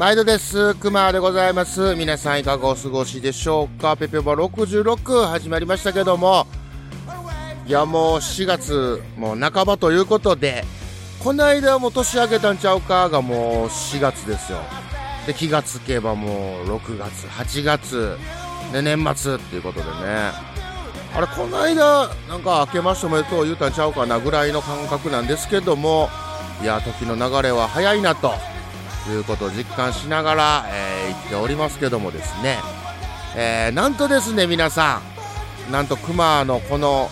毎度です。くまでございます。皆さんいかがお過ごしでしょうか？ペペバ66始まりましたけども、いやもう4月もう半ばということで、この間もう年明けたんちゃうかがもう4月ですよ。で、気がつけばもう6月、8月、で、年末っていうことでね。あれ、この間、なんか明けましておめでとう言うたんちゃうかなぐらいの感覚なんですけども、いや、時の流れは早いなと。ということを実感しながら、えー、言っておりますけどもですね、えー、なんとですね皆さん。なんとクマのこの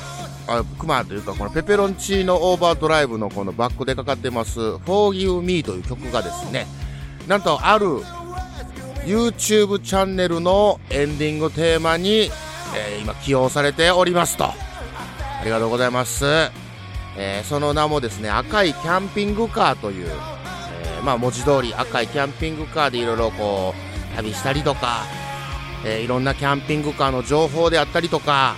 あクマというかこのペペロンチーノオーバードライブのこのバックでかかってます「Forgive Me」という曲がですねなんとある YouTube チャンネルのエンディングテーマに、えー、今起用されておりますと。ありがとうございます、えー、その名もですね赤いキャンピングカーというまあ文字通り赤いキャンピングカーでいろいろこう旅したりとか、えー、いろんなキャンピングカーの情報であったりとか、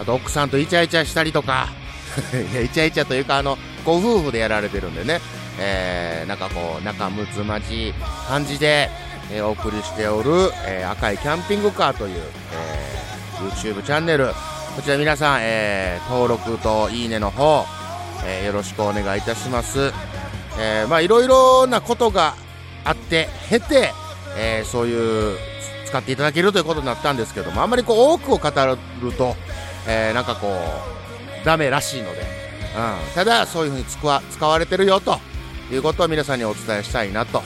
あと奥さんとイチャイチャしたりとか、イチャイチャというかあの、ご夫婦でやられてるんでね、えー、なんかこう仲睦まじい感じで、えー、お送りしておる、えー、赤いキャンピングカーという、えー、YouTube チャンネル、こちら皆さん、えー、登録といいねの方、えー、よろしくお願いいたします。えー、まあいろいろなことがあって経て、えー、そういう使っていただけるということになったんですけどもあんまりこう多くを語ると、えー、なんかこうダメらしいので、うん、ただそういうふうに使わ使われてるよということを皆さんにお伝えしたいなと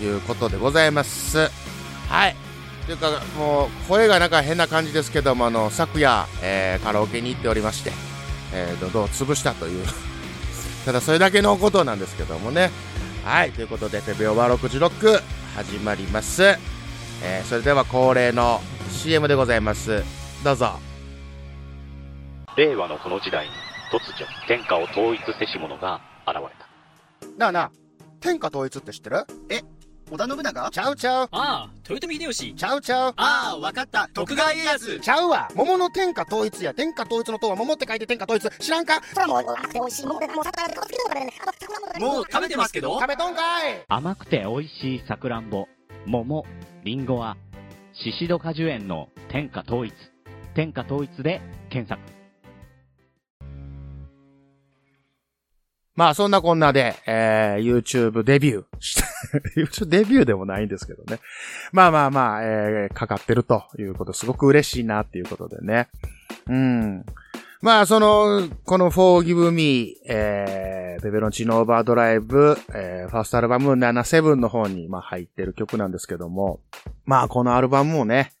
いうことでございます。はい。というかもう声がなんか変な感じですけどもあの昨夜、えー、カラオケに行っておりまして、えー、どんを潰したというただそれだけのことなんですけどもね。はい、ということで、ペペオバ66始まります。えー、それでは恒例の CM でございます。どうぞ。令和のこの時代に突如、天下を統一せし者が現れた。なあなあ、天下統一って知ってる？え織田信長？ちゃうちゃう。ああ、豊臣秀吉。ちゃうちゃう。ああ、わかった。徳川家康。ちゃうわ。桃の天下統一や。天下統一の塔は桃って書いて天下統一。知らんか？それはもう甘くて美味しい桃で、もう桜で好きなのからね。もう食べてますけど食べとんかい甘くて美味しいさくらんぼ、桃、りんごは、シシド果樹園の天下統一。天下統一で検索。まあそんなこんなで、えー、YouTube デビューした。YouTube デビューでもないんですけどね。まあまあまあ、えー、かかってるということ、すごく嬉しいなっていうことでね。うん。まあ、その、この Forgive Me、えー、ペペロンチーノオーバードライブ、えー、ファーストアルバム77の方に、まあ入ってる曲なんですけども、まあこのアルバムもね、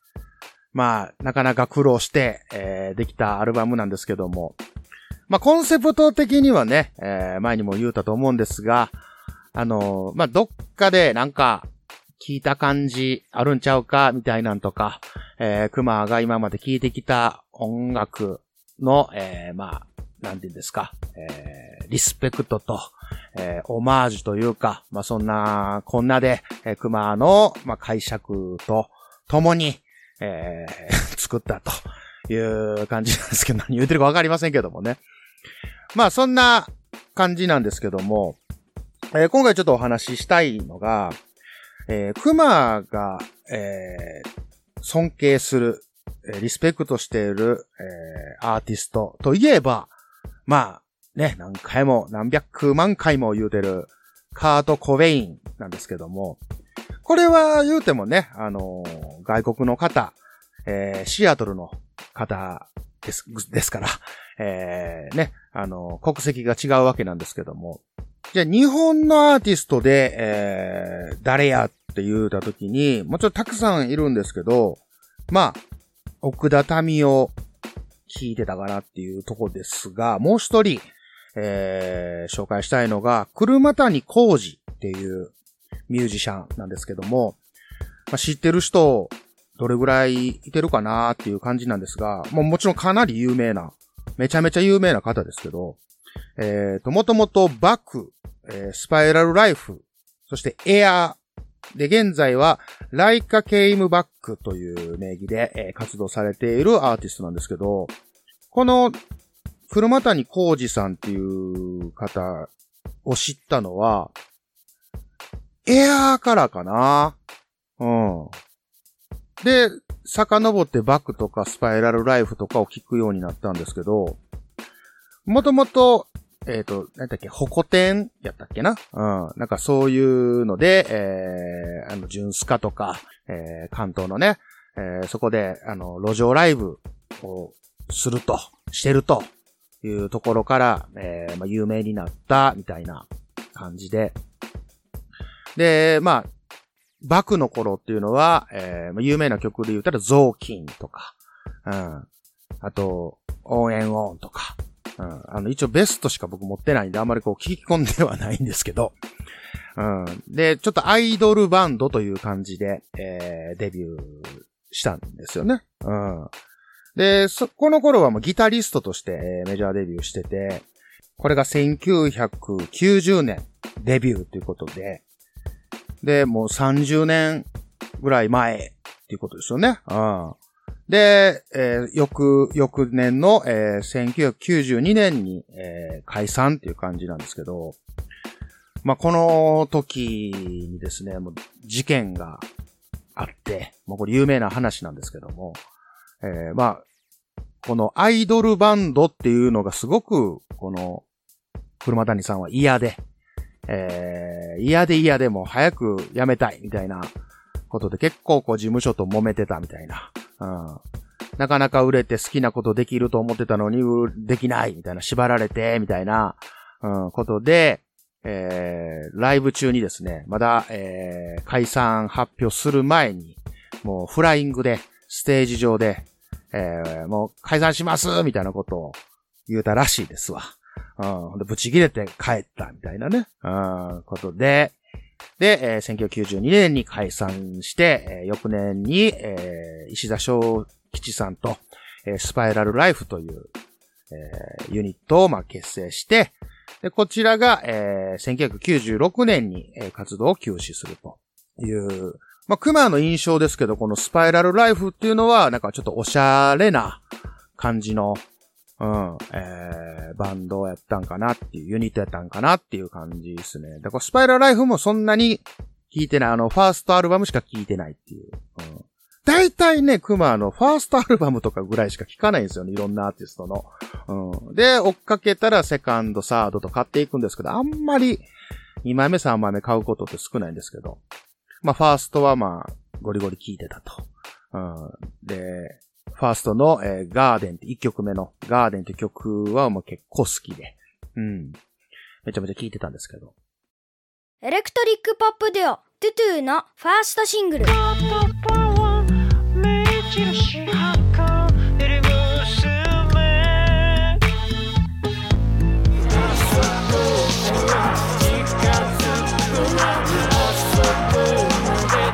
まあ、なかなか苦労して、えー、できたアルバムなんですけども、まあ、コンセプト的にはね、えー、前にも言うたと思うんですが、あのー、まあ、どっかでなんか、聞いた感じあるんちゃうか、みたいなんとか、えー、熊が今まで聴いてきた音楽の、えー、まあ、なんて言うんですか、えー、リスペクトと、えー、オマージュというか、まあ、そんな、こんなで、えー、熊の、まあ、解釈と共に、えー、作ったという感じなんですけど、何言ってるかわかりませんけどもね。まあそんな感じなんですけども、えー、今回ちょっとお話ししたいのが、えー、熊が、えー、尊敬する、え、リスペクトしている、え、アーティストといえば、まあ、ね、何回も何百万回も言うてる、カート・コベインなんですけども、これは言うてもね、あの、外国の方、え、シアトルの方です、ですから、えー、ね、あの、国籍が違うわけなんですけども。じゃあ、日本のアーティストで、えー、誰やって言うたときに、もちろんたくさんいるんですけど、まあ、奥田民を弾いてたかなっていうとこですが、もう一人、えー、紹介したいのが、車谷浩二っていうミュージシャンなんですけども、まあ、知ってる人、どれぐらいいてるかなっていう感じなんですが、もうもちろんかなり有名な、めちゃめちゃ有名な方ですけど、えっ、ー、と、もともとバック、えー、スパイラルライフ、そしてエアー、で、現在は、ライカケイムバックという名義で、えー、活動されているアーティストなんですけど、この、車谷浩二さんっていう方を知ったのは、エアーからかな。うん。で、遡ってバックとかスパイラルライフとかを聞くようになったんですけど、もともと、えっ、と、なんだっけ、ホコ天やったっけな？うん。なんかそういうので、えー、あの、ジュンスカとか、えー、関東のね、えー、そこで、あの、路上ライブをすると、してるというところから、えー、まあ、有名になったみたいな感じで。で、まあ、バクの頃っていうのは、えー、有名な曲で言ったら、雑巾とか、うん。あと、応援オンとか、うん。あの、一応ベストしか僕持ってないんで、あんまりこう聞き込んではないんですけど、うん。で、ちょっとアイドルバンドという感じで、えー、デビューしたんですよね。うん。で、そ、この頃はもうギタリストとして、えメジャーデビューしてて、これが1990年デビューということで、で、もう30年ぐらい前っていうことですよね。うん。で、えー翌、翌年の、えー1992年に、えー解散っていう感じなんですけど、まあ、この時にですね、もう事件があって、もうこれ有名な話なんですけども、えーまあ、このアイドルバンドっていうのがすごく、この、車谷さんは嫌で、えー嫌で嫌でも早く辞めたいみたいなことで結構こう事務所と揉めてたみたいな。うん。なかなか売れて好きなことできると思ってたのに、できないみたいな、縛られて、みたいな、うん、ことで、えー、ライブ中にですね、まだ、えー、解散発表する前に、もうフライングで、ステージ上で、えー、もう解散しますみたいなことを言うたらしいですわ。うん、で、ブチ切れて帰ったみたいなね、うん、ことで、で、えー1992年に解散して、えー翌年に、えー石田正吉さんと、えースパイラルライフという、えーユニットを、まあ、結成して、で、こちらが、えー1996年に、えー活動を休止するという、まあ、熊の印象ですけど、このスパイラルライフっていうのは、なんかちょっとおしゃれな感じの、うん、えー、バンドやったんかなっていう、ユニットやったんかなっていう感じですね。だからスパイラライフもそんなに聞いてない、あの、ファーストアルバムしか聞いてないっていう。うん。大体ね、クマのファーストアルバムとかぐらいしか聞かないんですよね、いろんなアーティストの。うん。で、追っかけたらセカンド、サードと買っていくんですけど、あんまり2枚目、3枚目買うことって少ないんですけど。まあ、ファーストはまあ、ゴリゴリ聞いてたと。うん。で、ファーストの、えーガーデンって1曲目のガーデンって曲はもう結構好きで。うん。めちゃめちゃ聞いてたんですけど。エレクトリックポップデュオ、トゥトゥのファーストシングル。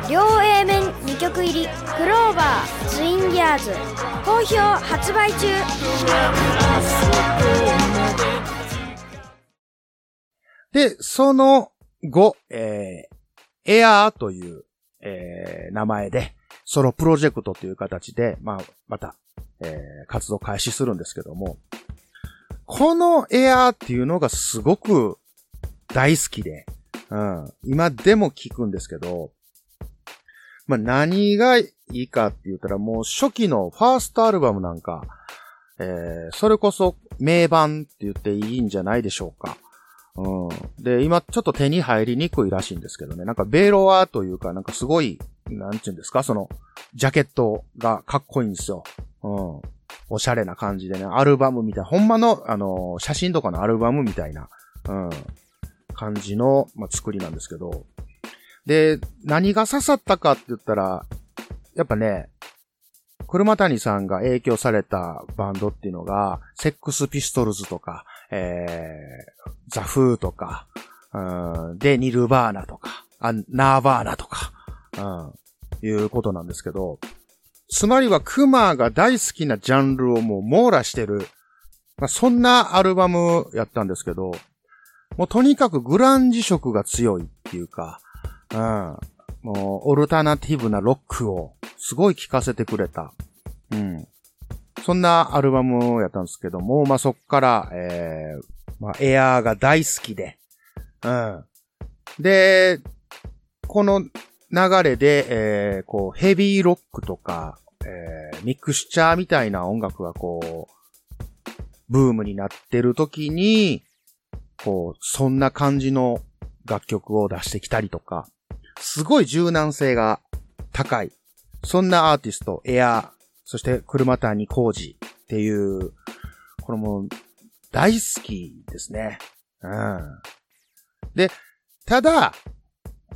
両 A 面2曲入り、クローバー、ギャーズ。好評発売中。で、その後、えー、エアーという、えー、名前で、ソロプロジェクトという形で、まあ、また、えー、活動開始するんですけども、このエアーっていうのがすごく大好きで、うん、今でも聞くんですけど、まあ、何がいいかって言ったらもう初期のファーストアルバムなんか、えー、それこそ名盤って言っていいんじゃないでしょうか。うん。で、今ちょっと手に入りにくいらしいんですけどね。なんかベロアというか、なんかすごい、なんていうんですか、その、ジャケットがかっこいいんですよ。うん。おしゃれな感じでね、アルバムみたいな、ほんまの、あの、写真とかのアルバムみたいな、うん、感じの、まあ、作りなんですけど。で、何が刺さったかって言ったら、やっぱね、車谷さんが影響されたバンドっていうのが、セックスピストルズとか、えー、ザ・フーとか、うん、で、ニルバーナとか、あナーバーナとか、うん、いうことなんですけど、つまりはクマが大好きなジャンルをもう網羅してる、まあ、そんなアルバムやったんですけど、もうとにかくグランジ色が強いっていうか、うん、もうオルタナティブなロックをすごい聴かせてくれた。うん。そんなアルバムやったんですけども、まあ、そっから、えー、まあ、エアーが大好きで、うん。で、この流れで、えー、こう、ヘビーロックとか、えー、ミクスチャーみたいな音楽がこう、ブームになってる時に、こう、そんな感じの楽曲を出してきたりとか、すごい柔軟性が高い。そんなアーティスト、エア、そして車谷浩二っていう、これも大好きですね。うん。で、ただ、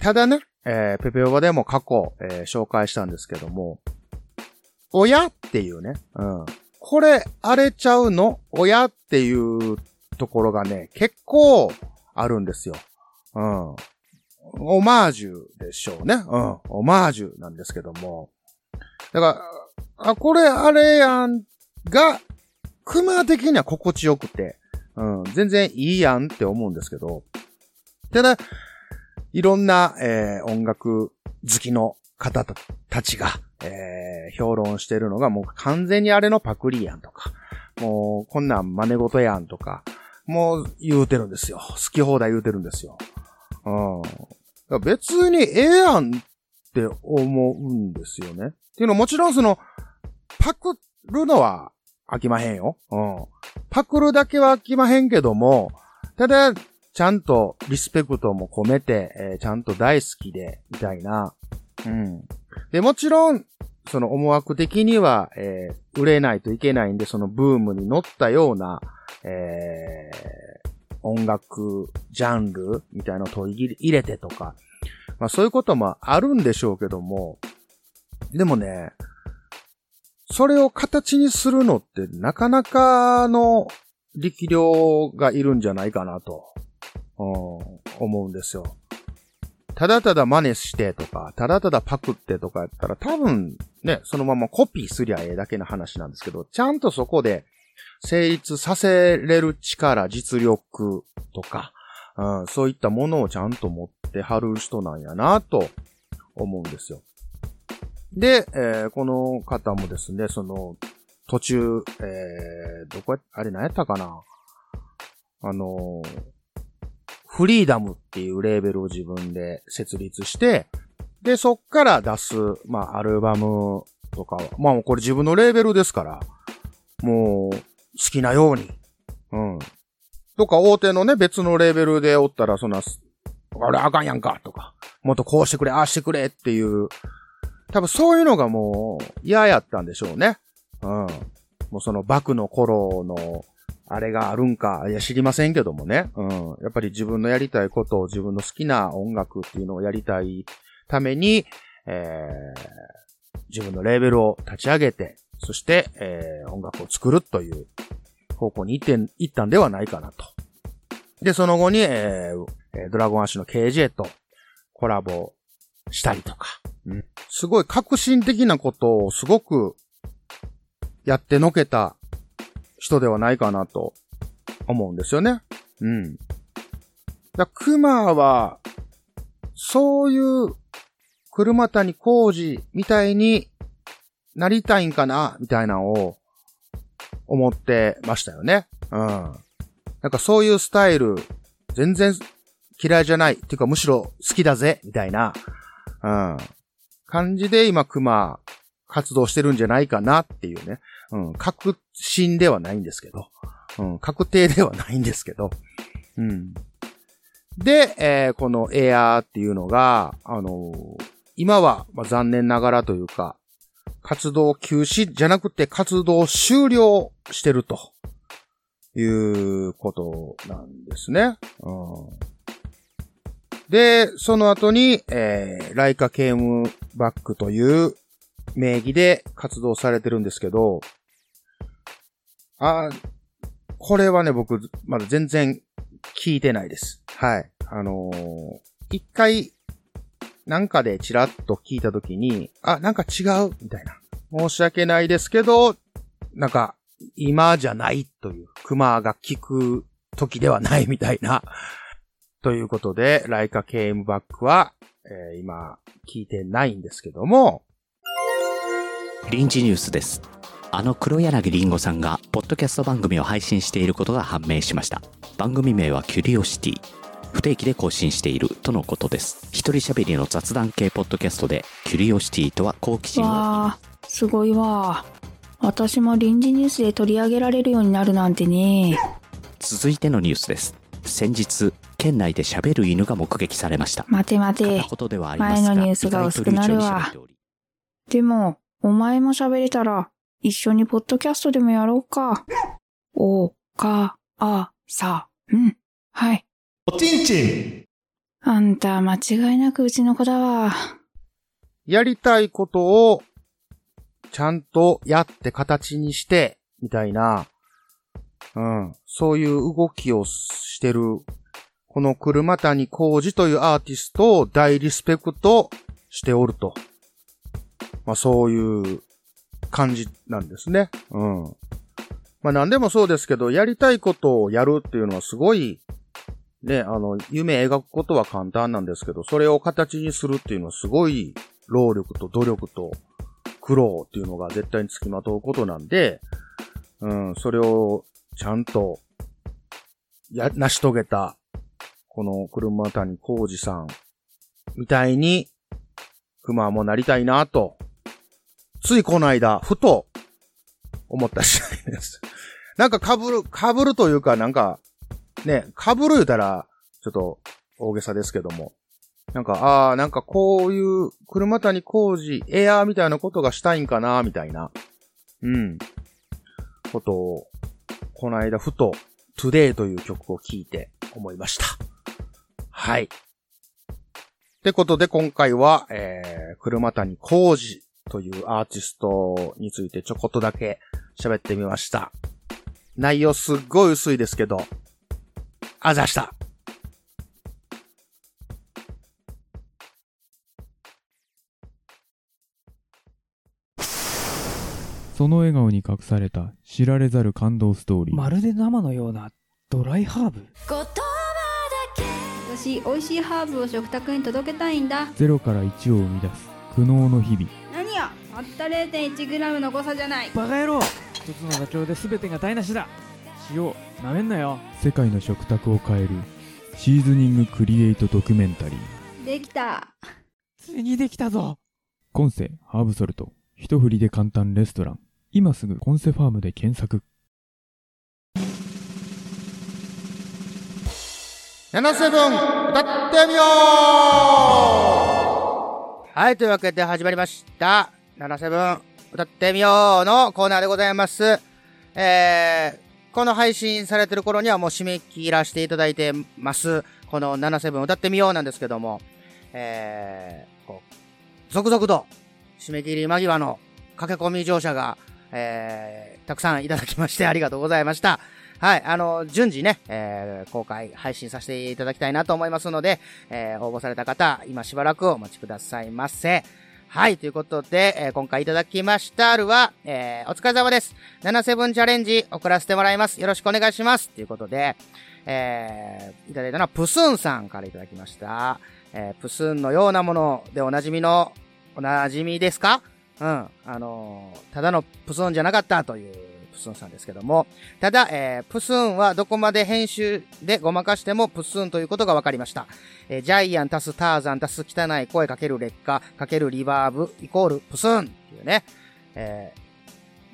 ただね、えーペペオバでも過去、えー紹介したんですけども、親っていうね、うん。これ、荒れちゃうの？親っていうところがね、結構あるんですよ。うん。オマージュでしょうね。うん。オマージュなんですけども。だから、あ、これあれやんが、クマ的には心地よくて、うん。全然いいやんって思うんですけど。ただ、いろんな、えー音楽好きの方たちが、えー評論してるのがもう完全にあれのパクリやんとか、もうこんなん真似事やんとか、もう言うてるんですよ。好き放題言うてるんですよ。うん。別にええやんって思うんですよね。っていうのもちろんその、パクるのは飽きまへんよ。うん。パクるだけは飽きまへんけども、ただ、ちゃんとリスペクトも込めて、えーちゃんと大好きで、みたいな。うん。で、もちろん、その思惑的には、えー売れないといけないんで、そのブームに乗ったような、えー音楽ジャンルみたいなのを取り入れてとか、まあそういうこともあるんでしょうけども、でもね、それを形にするのってなかなかの力量がいるんじゃないかなと、うん思うんですよ。ただただ真似してとか、ただただパクってとかやったら多分ね、そのままコピーすりゃええだけの話なんですけど、ちゃんとそこで成立させれる力、実力とか、うん、そういったものをちゃんと持ってはる人なんやなと思うんですよ。で、えーこの方もですね、その、途中、えー、どこや、あれ何やったかな？あのーフリーダムっていうレーベルを自分で設立して、で、そっから出す、まあ、アルバムとかは、まあ、これ自分のレーベルですから、もう、きなように、うん。とか、大手のね、別のレーベルでおったら、そんな、あれあかんやんか、とか、もっとこうしてくれ、ああしてくれっていう、多分そういうのがもう嫌やったんでしょうね。うん。もうそのバクの頃の、あれがあるんか、いや知りませんけどもね。うん。やっぱり自分のやりたいことを自分の好きな音楽っていうのをやりたいために、えー、自分のレーベルを立ち上げて、そして、えー、音楽を作るという方向に行って、行ったんではないかなと。で、その後に、えードラゴンアッシュの KJ とコラボしたりとか、うん、すごい革新的なことをすごくやってのけた人ではないかなと思うんですよね。うん。だ熊は、そういう車谷浩二みたいになりたいんかなみたいなのを思ってましたよね。うん。なんかそういうスタイル、全然嫌いじゃない。っていうかむしろ好きだぜみたいな、うん。感じで今熊活動してるんじゃないかなっていうね。うん。確信ではないんですけど。うん。確定ではないんですけど。うん。で、えーこのエアーっていうのが、あのー今は、まあ、残念ながらというか、活動休止じゃなくて活動終了してるということなんですね。うん、で、その後に、えー、ライカケームバックという名義で活動されてるんですけど、あこれはね、僕、まだ全然聞いてないです。はい。あのー一回、なんかでチラッと聞いたときに、あ、なんか違うみたいな。申し訳ないですけど、なんか、今じゃないという、熊が聞く時ではないみたいな。ということで、ライカケームバックは、えー今、聞いてないんですけども、臨時ニュースです。あの黒柳りんごさんが、ポッドキャスト番組を配信していることが判明しました。番組名はキュリオシティ。不定期で更新しているとのことです。一人喋りの雑談系ポッドキャストで、キュリオシティとは好奇心をすごいわ。私も臨時ニュースで取り上げられるようになるなんてね。続いてのニュースです。先日、県内で喋る犬が目撃されました。待て待て前のニュースが薄くなるわでも、お前も喋れたら、一緒にポッドキャストでもやろうか。お、か、あ、さ、うん。はい。おちんちんあんた、間違いなくうちの子だわ。やりたいことを、ちゃんとやって形にして、みたいな、うん、そういう動きをしてる、この車谷浩二というアーティストを大リスペクトしておると。まあそういう感じなんですね。うん。まあ何でもそうですけど、やりたいことをやるっていうのはすごい、ね、あの、夢描くことは簡単なんですけど、それを形にするっていうのはすごい労力と努力と苦労っていうのが絶対につきまとうことなんで、うん、それをちゃんと、や、成し遂げた、この車谷浩二さん、みたいに、熊もなりたいなと、ついこの間、ふと、思った次第です。なんか被る、被るというか、なんか、ね、被る言うたら、ちょっと、大げさですけども、なんか、ああ、なんかこういう、車谷工事、エアーみたいなことがしたいんかな、みたいな、うん、ことを、この間ふと、Today という曲を聴いて思いました。はい。ってことで今回は、えー、車谷浩二というアーティストについてちょこっとだけ喋ってみました。内容すっごい薄いですけど、あざした。その笑顔に隠された知られざる感動ストーリー。まるで生のようなドライハーブ？私美味しいハーブを食卓に届けたいんだゼロから1を生み出す苦悩の日々。何やたった 0.1g の誤差じゃないバカ野郎一つのダチョウで全てが台無しだ塩なめんなよ世界の食卓を変えるシーズニングクリエイトドキュメンタリー。できたついにできたぞコンセハーブソルト。一振りで簡単レストラン。今すぐコンセファームで検索。77歌ってみようはい、というわけで始まりました。77歌ってみようのコーナーでございます。えー、この配信されてる頃にはもう締め切らせていただいてます。この77歌ってみようなんですけども、えー、こう、続々と締め切り間際の駆け込み乗車が、えー、たくさんいただきましてありがとうございました。はい、あの、順次ね、えー、公開、配信させていただきたいなと思いますので、えー、応募された方、今しばらくお待ちくださいませ。はい、ということで、えー今回いただきましたるは、えー、お疲れ様です。77チャレンジ送らせてもらいます。よろしくお願いします。ということで、えー、いただいたのはプスンさんからいただきました。えー、プスンのようなものでおなじみの、おなじみですか？うん。あのーただのプスンじゃなかったというスンさんですけども、ただ、えープスンはどこまで編集でごまかしてもプスンということが分かりました。えージャイアン足すターザン足す汚い声かける劣化かけるリバーブイコールプスンっていうね、えー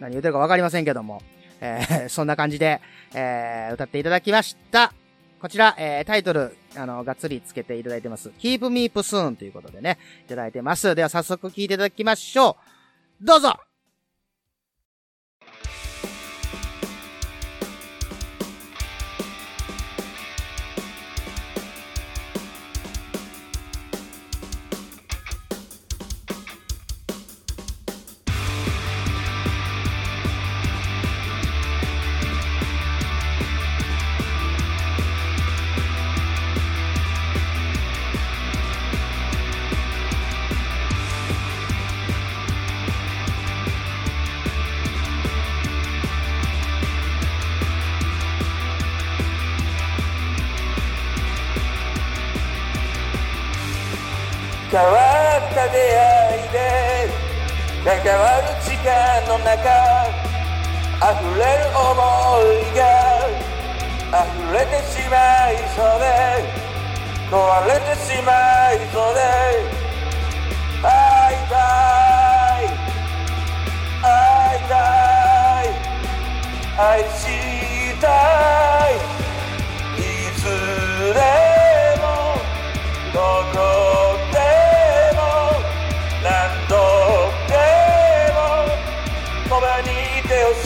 何言うてるか分かりませんけども、えー そんな感じで、えー歌っていただきました。こちら、えータイトル、あの、がっつりつけていただいてます。Keep Me Psoon ということでね、いただいてます。では早速聞いていただきましょう。どうぞ中溢れる想いが溢れてしまいそうで壊れてしまいそうで。会いたい会いたい愛したい。いつでもどこば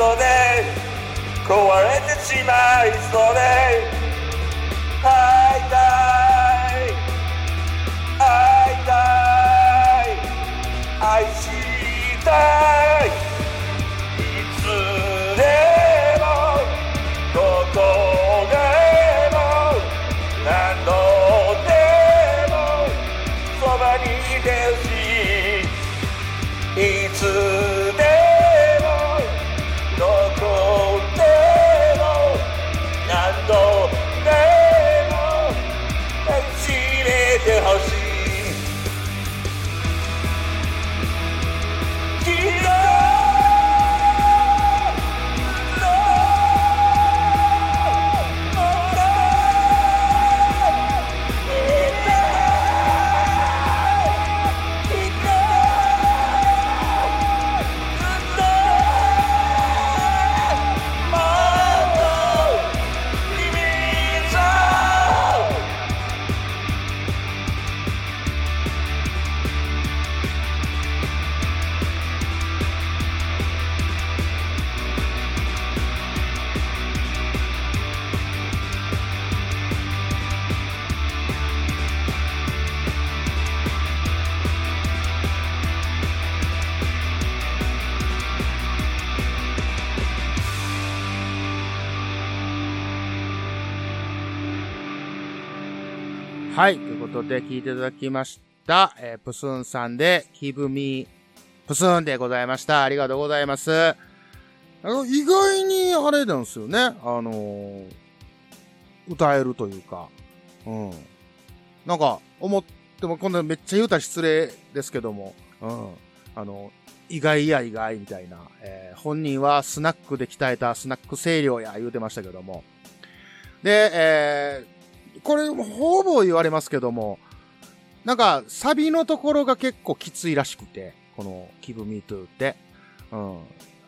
そうで壊れてしまいそうで会いたい会いたい。愛したい。い。ことで、聞いていただきました。えープスンさんで、キブミプスンでございました。ありがとうございます。あの、意外にあれなんですよね。あのー歌えるというか、うん。なんか、思っても、今度めっちゃ言うたら失礼ですけども、うん。あの、意外や意外みたいな、えー本人はスナックで鍛えたスナック清涼や言うてましたけども。で、えーこれほぼ言われますけども、なんかサビのところが結構きついらしくて、この Give Me To って。うん。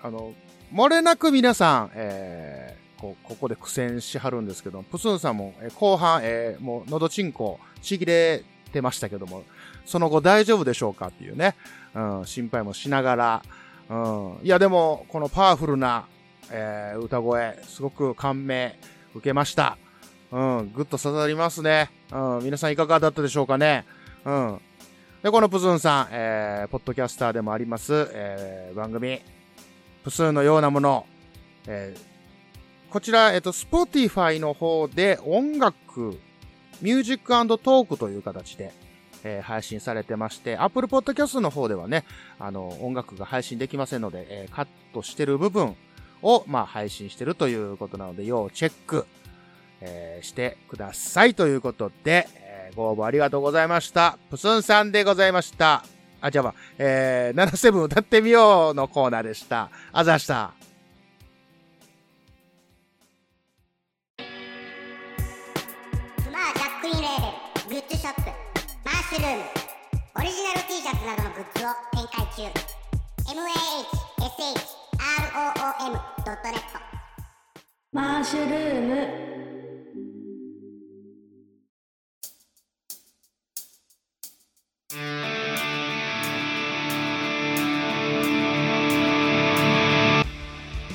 あの、漏れなく皆さん、えーこここで苦戦しはるんですけど、プスンさんも、えー後半、えーもう喉チンコちぎれてましたけども、その後大丈夫でしょうかっていうね、うん、心配もしながら、うん、いやでも、このパワフルな、えー歌声、すごく感銘受けました。うん、ぐっと刺さりますね。うん、皆さんいかがだったでしょうかね。うん。で、このプスンさん、えー、ポッドキャスターでもあります、えー、番組、プスンのようなもの、えーこちら、えっ、と、 Spotify の方で音楽、ミュージックトークという形で、えー配信されてまして、Apple Podcast の方ではね、あの、音楽が配信できませんので、えーカットしてる部分を、まあ、配信してるということなので、要チェック、えーしてくださいということで、えーご応募ありがとうございました。プスンさんでございました。あ、じゃあ、まあえー、77歌ってみようのコーナーでした。あざした。グッズショップマッシュルームオリジナル T シャツなどのグッズを展開中 mahshroom.net マッシュルーム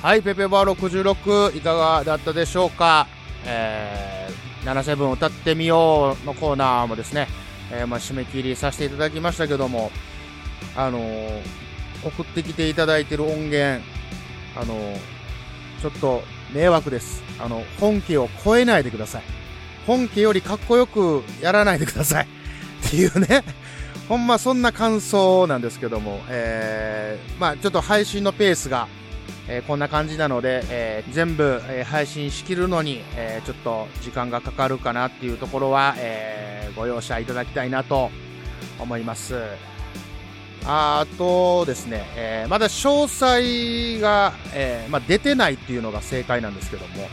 はい、ペペバー66いかがだったでしょうか？えー、77歌ってみようのコーナーもですね、えーまあ、締め切りさせていただきましたけども、あのー送ってきていただいてる音源、あのーちょっと迷惑です。あの、本家を超えないでください。本家よりかっこよくやらないでください。っていうね。ほんまそんな感想なんですけども、えー、まあちょっと配信のペースが、えこんな感じなので、え全部、え配信しきるのに、えちょっと時間がかかるかなっていうところは、えご容赦いただきたいなと思います。あとですね、えまだ詳細が、えまあ、出てないっていうのが正解なんですけども、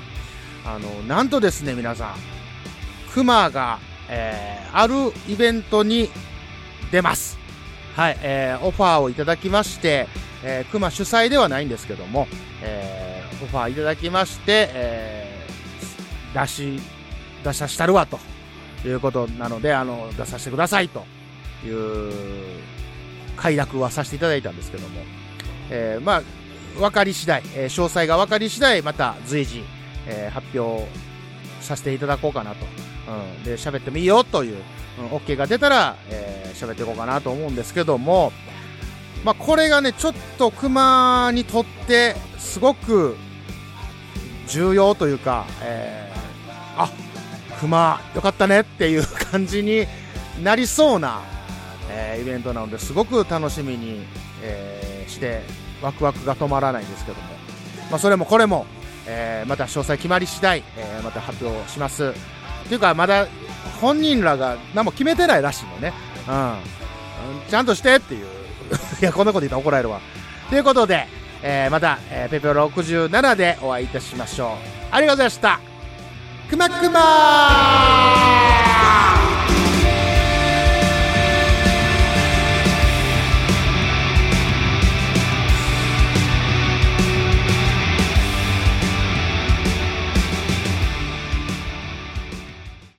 あの、なんとですね、皆さん、クマが、えあるイベントに出ます。はい、えーオファーをいただきまして、えー、クマ主催ではないんですけども、えーオファーいただきまして、えー出し、出さしたるわということなので、あの、出させてくださいという快諾はさせていただいたんですけども、えーまあ、分かり次第、えー詳細が分かり次第、また随時、えー発表させていただこうかなと。うん、で、喋ってもいいよという、うん、OK が出たら、えー喋っていこうかなと思うんですけども、まあ、これがね、ちょっと熊にとって、すごく重要というか、えーあ、熊、よかったねっていう感じになりそうな、えーイベントなのですごく楽しみに、えーしてワクワクが止まらないんですけども、まあ、それもこれも、えーまた詳細決まり次第、えーまた発表します。っていうかまだ本人らが何も決めてないらしいのね、うん、ちゃんとしてっていう いや、こんなこと言ったら怒られるわ。ということで、えー、また、えー、ペペロ67でお会いいたしましょう。ありがとうございました。くまくま